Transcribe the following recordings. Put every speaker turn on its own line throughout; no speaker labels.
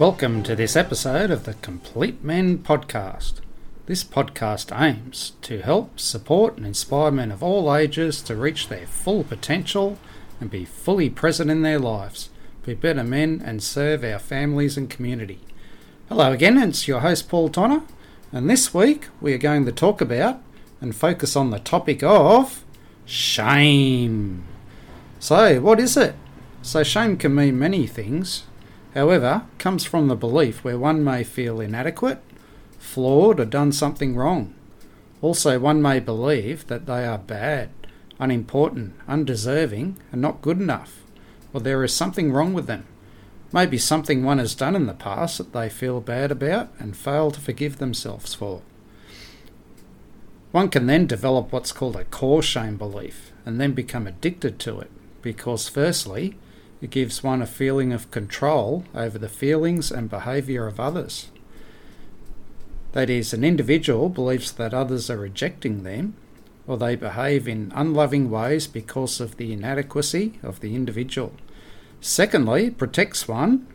Welcome to this episode of the Complete Men podcast. This podcast aims to help, support, and inspire men of all ages to reach their full potential and be fully present in their lives, be better men, and serve our families and community. Hello again, it's your host Paul Tonner, and this week we are going to talk about and focus on the topic of shame. So, what is it? So, shame can mean many things, however, comes from the belief where one may feel inadequate, flawed, or done something wrong. Also, one may believe that they are bad, unimportant, undeserving, and not good enough, or there is something wrong with them. Maybe something one has done in the past that they feel bad about and fail to forgive themselves for. One can then develop what's called a core shame belief and then become addicted to it because, firstly, it gives one a feeling of control over the feelings and behaviour of others. That is, an individual believes that others are rejecting them or they behave in unloving ways because of the inadequacy of the individual. Secondly, it protects one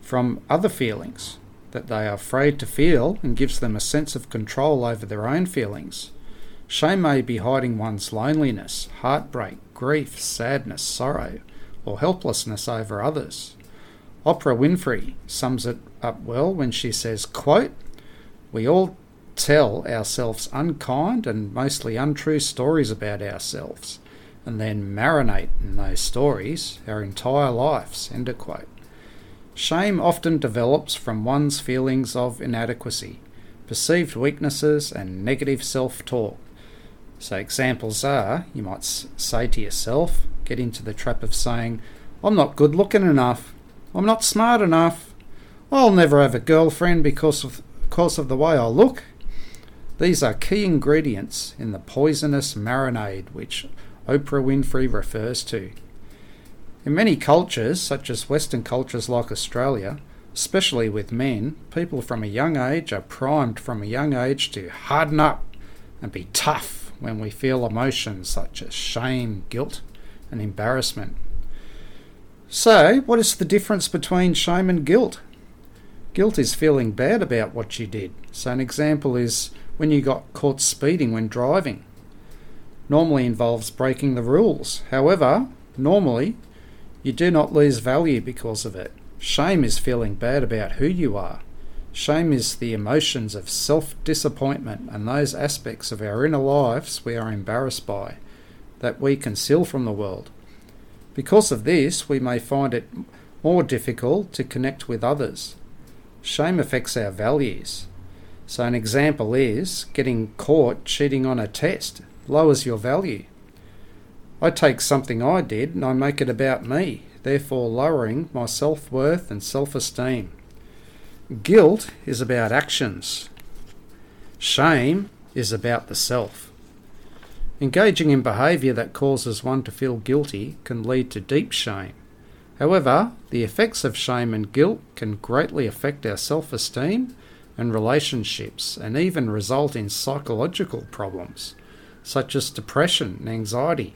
from other feelings that they are afraid to feel and gives them a sense of control over their own feelings. Shame may be hiding one's loneliness, heartbreak, grief, sadness, sorrow, or helplessness over others. Oprah Winfrey sums it up well when she says, quote, We all tell ourselves unkind and mostly untrue stories about ourselves and then marinate in those stories our entire lives. End quote. Shame often develops from one's feelings of inadequacy, perceived weaknesses, and negative self talk. So, examples are you might say to yourself, get into the trap of saying, I'm not good looking enough, I'm not smart enough, I'll never have a girlfriend because of, because of the way I look. These are key ingredients in the poisonous marinade which Oprah Winfrey refers to. In many cultures, such as Western cultures like Australia, especially with men, people from a young age are primed from a young age to harden up and be tough when we feel emotions such as shame, guilt, and embarrassment. So, what is the difference between shame and guilt? Guilt is feeling bad about what you did. So, an example is when you got caught speeding when driving. Normally involves breaking the rules. However, normally you do not lose value because of it. Shame is feeling bad about who you are. Shame is the emotions of self disappointment and those aspects of our inner lives we are embarrassed by that we conceal from the world. Because of this, we may find it more difficult to connect with others. Shame affects our values. So, an example is getting caught cheating on a test lowers your value. I take something I did and I make it about me, therefore lowering my self worth and self esteem. Guilt is about actions, shame is about the self. Engaging in behaviour that causes one to feel guilty can lead to deep shame. However, the effects of shame and guilt can greatly affect our self esteem and relationships and even result in psychological problems such as depression and anxiety,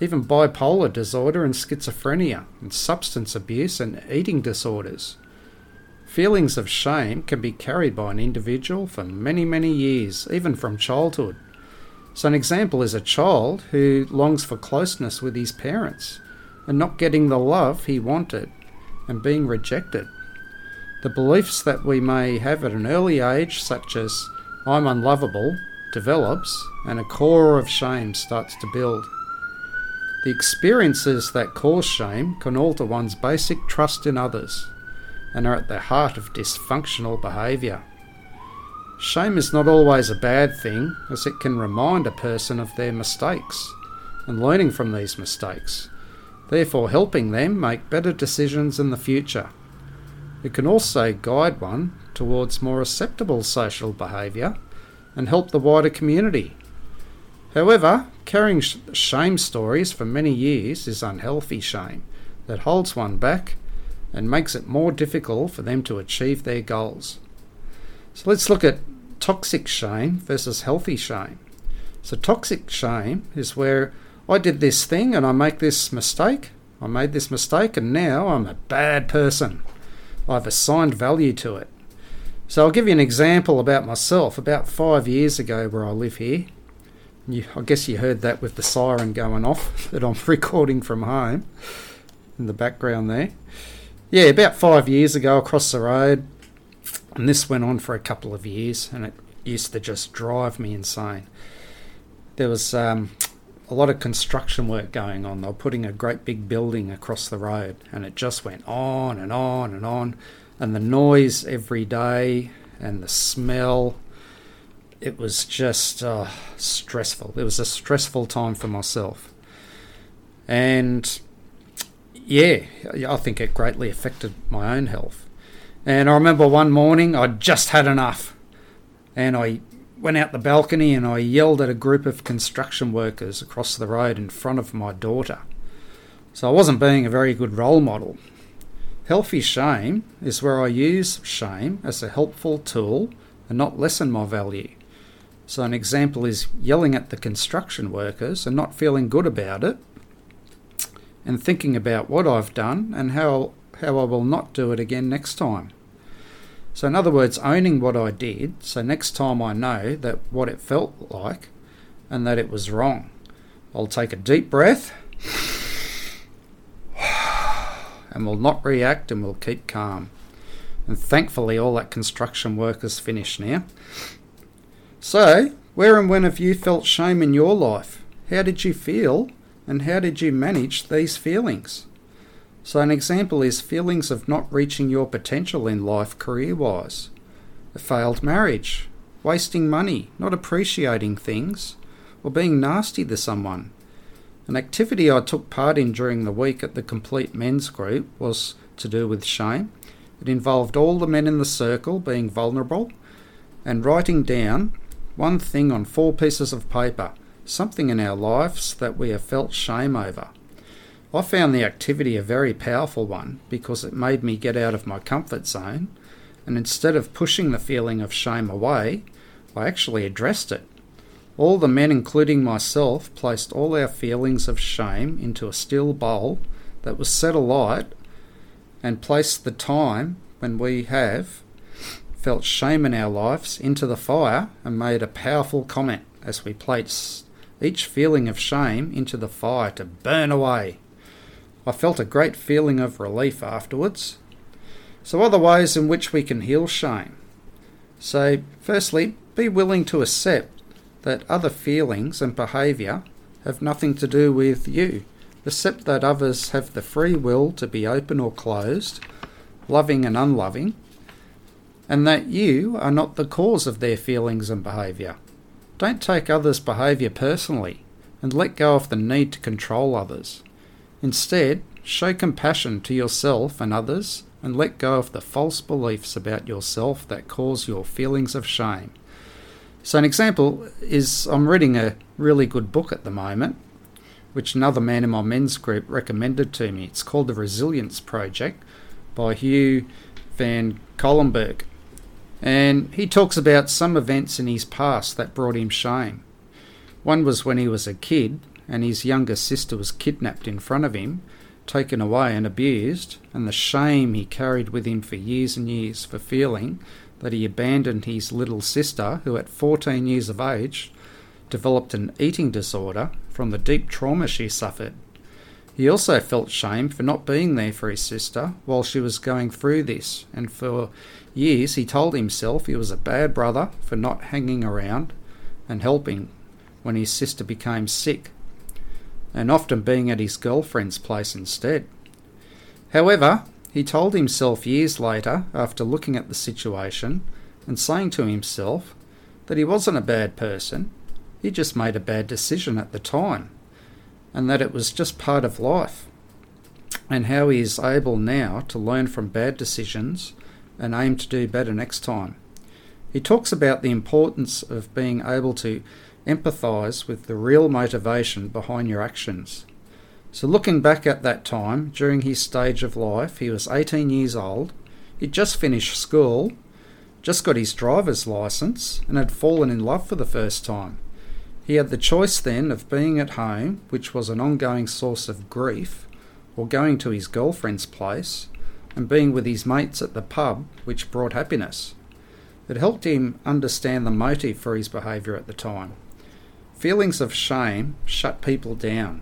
even bipolar disorder and schizophrenia, and substance abuse and eating disorders. Feelings of shame can be carried by an individual for many, many years, even from childhood. So, an example is a child who longs for closeness with his parents and not getting the love he wanted and being rejected. The beliefs that we may have at an early age, such as I'm unlovable, develops and a core of shame starts to build. The experiences that cause shame can alter one's basic trust in others and are at the heart of dysfunctional behaviour. Shame is not always a bad thing, as it can remind a person of their mistakes and learning from these mistakes, therefore helping them make better decisions in the future. it can also guide one towards more acceptable social behaviour and help the wider community. However, carrying sh- shame stories for many years is unhealthy shame that holds one back and makes it more difficult for them to achieve their goals. So let's look at toxic shame versus healthy shame. So, toxic shame is where I did this thing and I make this mistake, I made this mistake, and now I'm a bad person. I've assigned value to it. So, I'll give you an example about myself. About five years ago, where I live here, you, I guess you heard that with the siren going off that I'm recording from home in the background there. Yeah, about five years ago, across the road, and this went on for a couple of years, and it used to just drive me insane. There was um, a lot of construction work going on. They were putting a great big building across the road, and it just went on and on and on. And the noise every day, and the smell, it was just uh, stressful. It was a stressful time for myself. And yeah, I think it greatly affected my own health. And I remember one morning I'd just had enough. And I went out the balcony and I yelled at a group of construction workers across the road in front of my daughter. So I wasn't being a very good role model. Healthy shame is where I use shame as a helpful tool and not lessen my value. So, an example is yelling at the construction workers and not feeling good about it, and thinking about what I've done and how, how I will not do it again next time. So, in other words, owning what I did, so next time I know that what it felt like and that it was wrong, I'll take a deep breath and will not react and will keep calm. And thankfully, all that construction work is finished now. So, where and when have you felt shame in your life? How did you feel and how did you manage these feelings? So, an example is feelings of not reaching your potential in life career wise, a failed marriage, wasting money, not appreciating things, or being nasty to someone. An activity I took part in during the week at the Complete Men's Group was to do with shame. It involved all the men in the circle being vulnerable and writing down one thing on four pieces of paper, something in our lives that we have felt shame over. I found the activity a very powerful one because it made me get out of my comfort zone, and instead of pushing the feeling of shame away, I actually addressed it. All the men, including myself, placed all our feelings of shame into a steel bowl that was set alight and placed the time when we have felt shame in our lives into the fire and made a powerful comment as we placed each feeling of shame into the fire to burn away. I felt a great feeling of relief afterwards. So, other ways in which we can heal shame. So, firstly, be willing to accept that other feelings and behaviour have nothing to do with you. Accept that others have the free will to be open or closed, loving and unloving, and that you are not the cause of their feelings and behaviour. Don't take others' behaviour personally and let go of the need to control others. Instead, show compassion to yourself and others and let go of the false beliefs about yourself that cause your feelings of shame. So, an example is I'm reading a really good book at the moment, which another man in my men's group recommended to me. It's called The Resilience Project by Hugh Van Cuylenburg. And he talks about some events in his past that brought him shame. One was when he was a kid and his younger sister was kidnapped in front of him, taken away and abused, and the shame he carried with him for years and years for feeling that he abandoned his little sister, who at 14 years of age developed an eating disorder from the deep trauma she suffered. He also felt shame for not being there for his sister while she was going through this, and for years he told himself he was a bad brother for not hanging around and helping when his sister became sick and often being at his girlfriend's place instead. However, he told himself years later, after looking at the situation and saying to himself that he wasn't a bad person, he just made a bad decision at the time, and that it was just part of life. and how he is able now to learn from bad decisions and aim to do better next time. He talks about the importance of being able to empathise with the real motivation behind your actions. So, looking back at that time, during his stage of life, he was 18 years old, he'd just finished school, just got his driver's licence, and had fallen in love for the first time. He had the choice then of being at home, which was an ongoing source of grief, or going to his girlfriend's place and being with his mates at the pub, which brought happiness. It helped him understand the motive for his behaviour at the time. Feelings of shame shut people down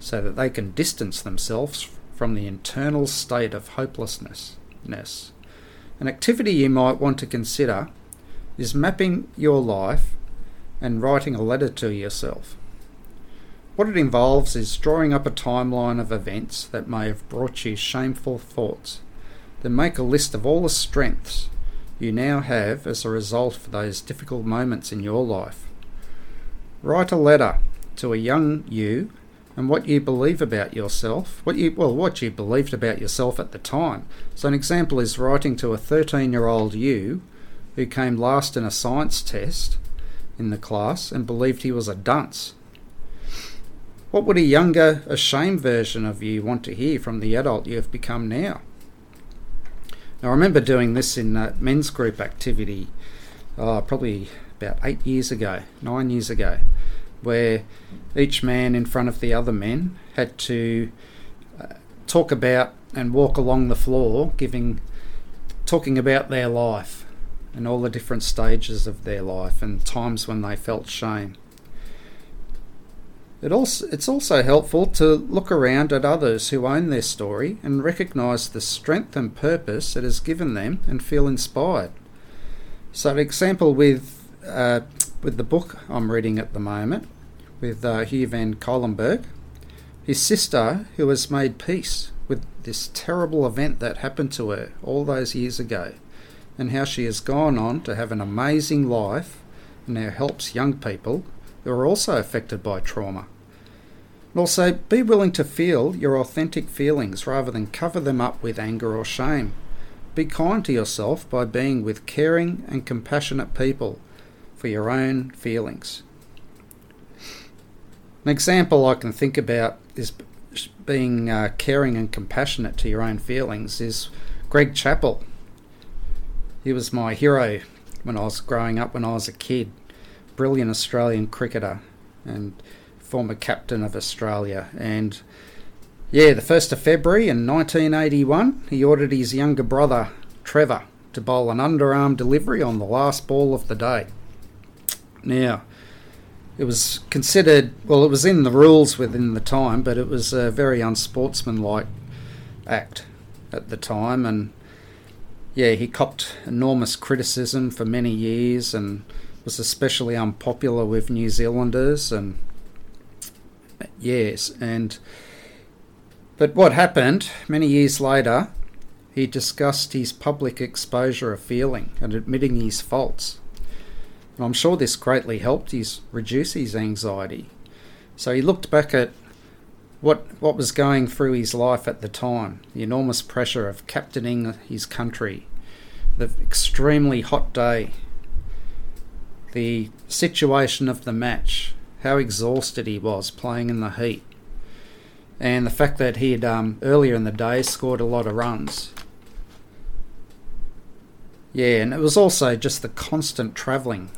so that they can distance themselves from the internal state of hopelessness. An activity you might want to consider is mapping your life and writing a letter to yourself. What it involves is drawing up a timeline of events that may have brought you shameful thoughts. Then make a list of all the strengths you now have as a result of those difficult moments in your life. Write a letter to a young you and what you believe about yourself, what you well what you believed about yourself at the time. So an example is writing to a 13-year-old you who came last in a science test in the class and believed he was a dunce. What would a younger, ashamed version of you want to hear from the adult you have become now? Now, I remember doing this in a men's group activity oh, probably about eight years ago, nine years ago, where each man in front of the other men had to uh, talk about and walk along the floor, giving, talking about their life and all the different stages of their life and times when they felt shame. It also, it's also helpful to look around at others who own their story and recognise the strength and purpose it has given them and feel inspired. So, an example with, uh, with the book I'm reading at the moment, with uh, Hugh Van Cuylenburg, his sister, who has made peace with this terrible event that happened to her all those years ago, and how she has gone on to have an amazing life and now helps young people who are also affected by trauma. And also, be willing to feel your authentic feelings rather than cover them up with anger or shame. Be kind to yourself by being with caring and compassionate people for your own feelings. An example I can think about is being uh, caring and compassionate to your own feelings is Greg Chappell. He was my hero when I was growing up when I was a kid brilliant Australian cricketer and former captain of Australia. And yeah, the 1st of February in 1981, he ordered his younger brother, Trevor, to bowl an underarm delivery on the last ball of the day. Now, it was considered, well, it was in the rules within the time, but it was a very unsportsmanlike act at the time. And yeah, he copped enormous criticism for many years and was especially unpopular with New Zealanders and yes, and but what happened many years later, he discussed his public exposure of feeling and admitting his faults. And I'm sure this greatly helped his reduce his anxiety. So he looked back at what what was going through his life at the time, the enormous pressure of captaining his country, the extremely hot day the situation of the match, how exhausted he was playing in the heat, and the fact that he had um, earlier in the day scored a lot of runs. Yeah, and it was also just the constant travelling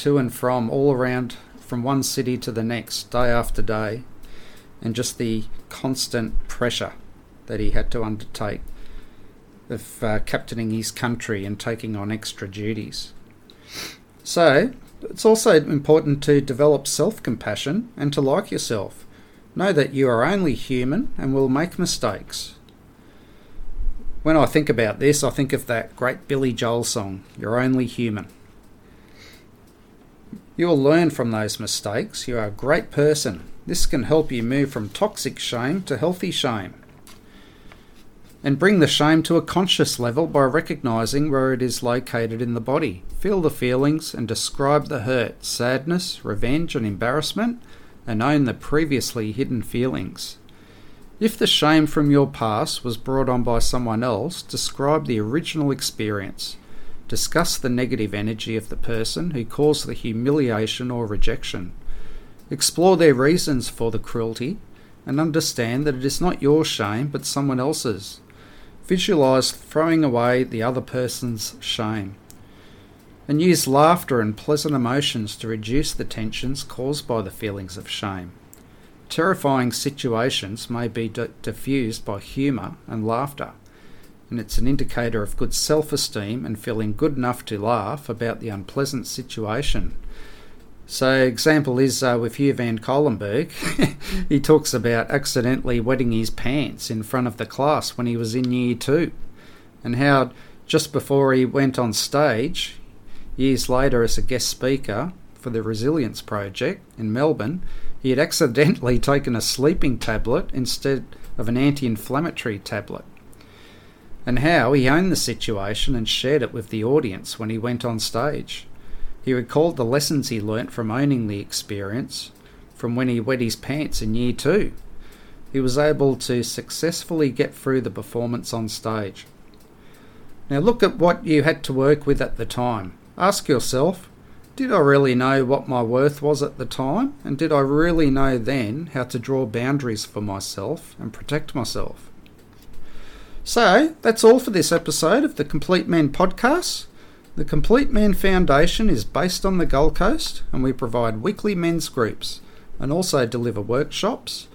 to and from all around from one city to the next, day after day, and just the constant pressure that he had to undertake of uh, captaining his country and taking on extra duties. So, it's also important to develop self compassion and to like yourself. Know that you are only human and will make mistakes. When I think about this, I think of that great Billy Joel song, You're Only Human. You will learn from those mistakes. You are a great person. This can help you move from toxic shame to healthy shame and bring the shame to a conscious level by recognizing where it is located in the body. Feel the feelings and describe the hurt, sadness, revenge, and embarrassment, and own the previously hidden feelings. If the shame from your past was brought on by someone else, describe the original experience. Discuss the negative energy of the person who caused the humiliation or rejection. Explore their reasons for the cruelty and understand that it is not your shame but someone else's. Visualize throwing away the other person's shame. And use laughter and pleasant emotions to reduce the tensions caused by the feelings of shame. Terrifying situations may be diffused by humour and laughter, and it's an indicator of good self esteem and feeling good enough to laugh about the unpleasant situation. So, example is uh, with Hugh Van Cuylenburg. he talks about accidentally wetting his pants in front of the class when he was in year two, and how just before he went on stage, years later as a guest speaker for the Resilience Project in Melbourne, he had accidentally taken a sleeping tablet instead of an anti inflammatory tablet. And how he owned the situation and shared it with the audience when he went on stage. He recalled the lessons he learnt from owning the experience from when he wet his pants in year two. He was able to successfully get through the performance on stage. Now, look at what you had to work with at the time. Ask yourself did I really know what my worth was at the time? And did I really know then how to draw boundaries for myself and protect myself? So, that's all for this episode of the Complete Men podcast. The Complete Men Foundation is based on the Gold Coast and we provide weekly men's groups and also deliver workshops,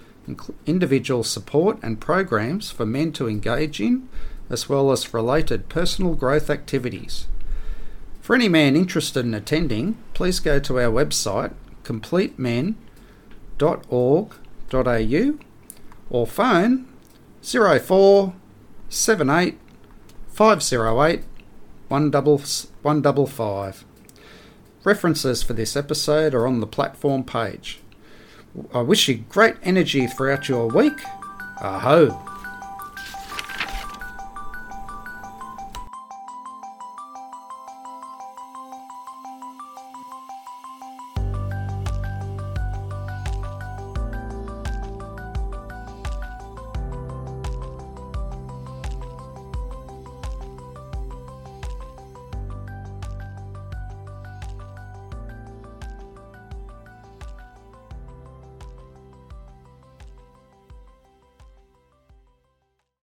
individual support, and programs for men to engage in, as well as related personal growth activities. For any man interested in attending, please go to our website completemen.org.au or phone 0478 508 155. References for this episode are on the platform page. I wish you great energy throughout your week. Aho!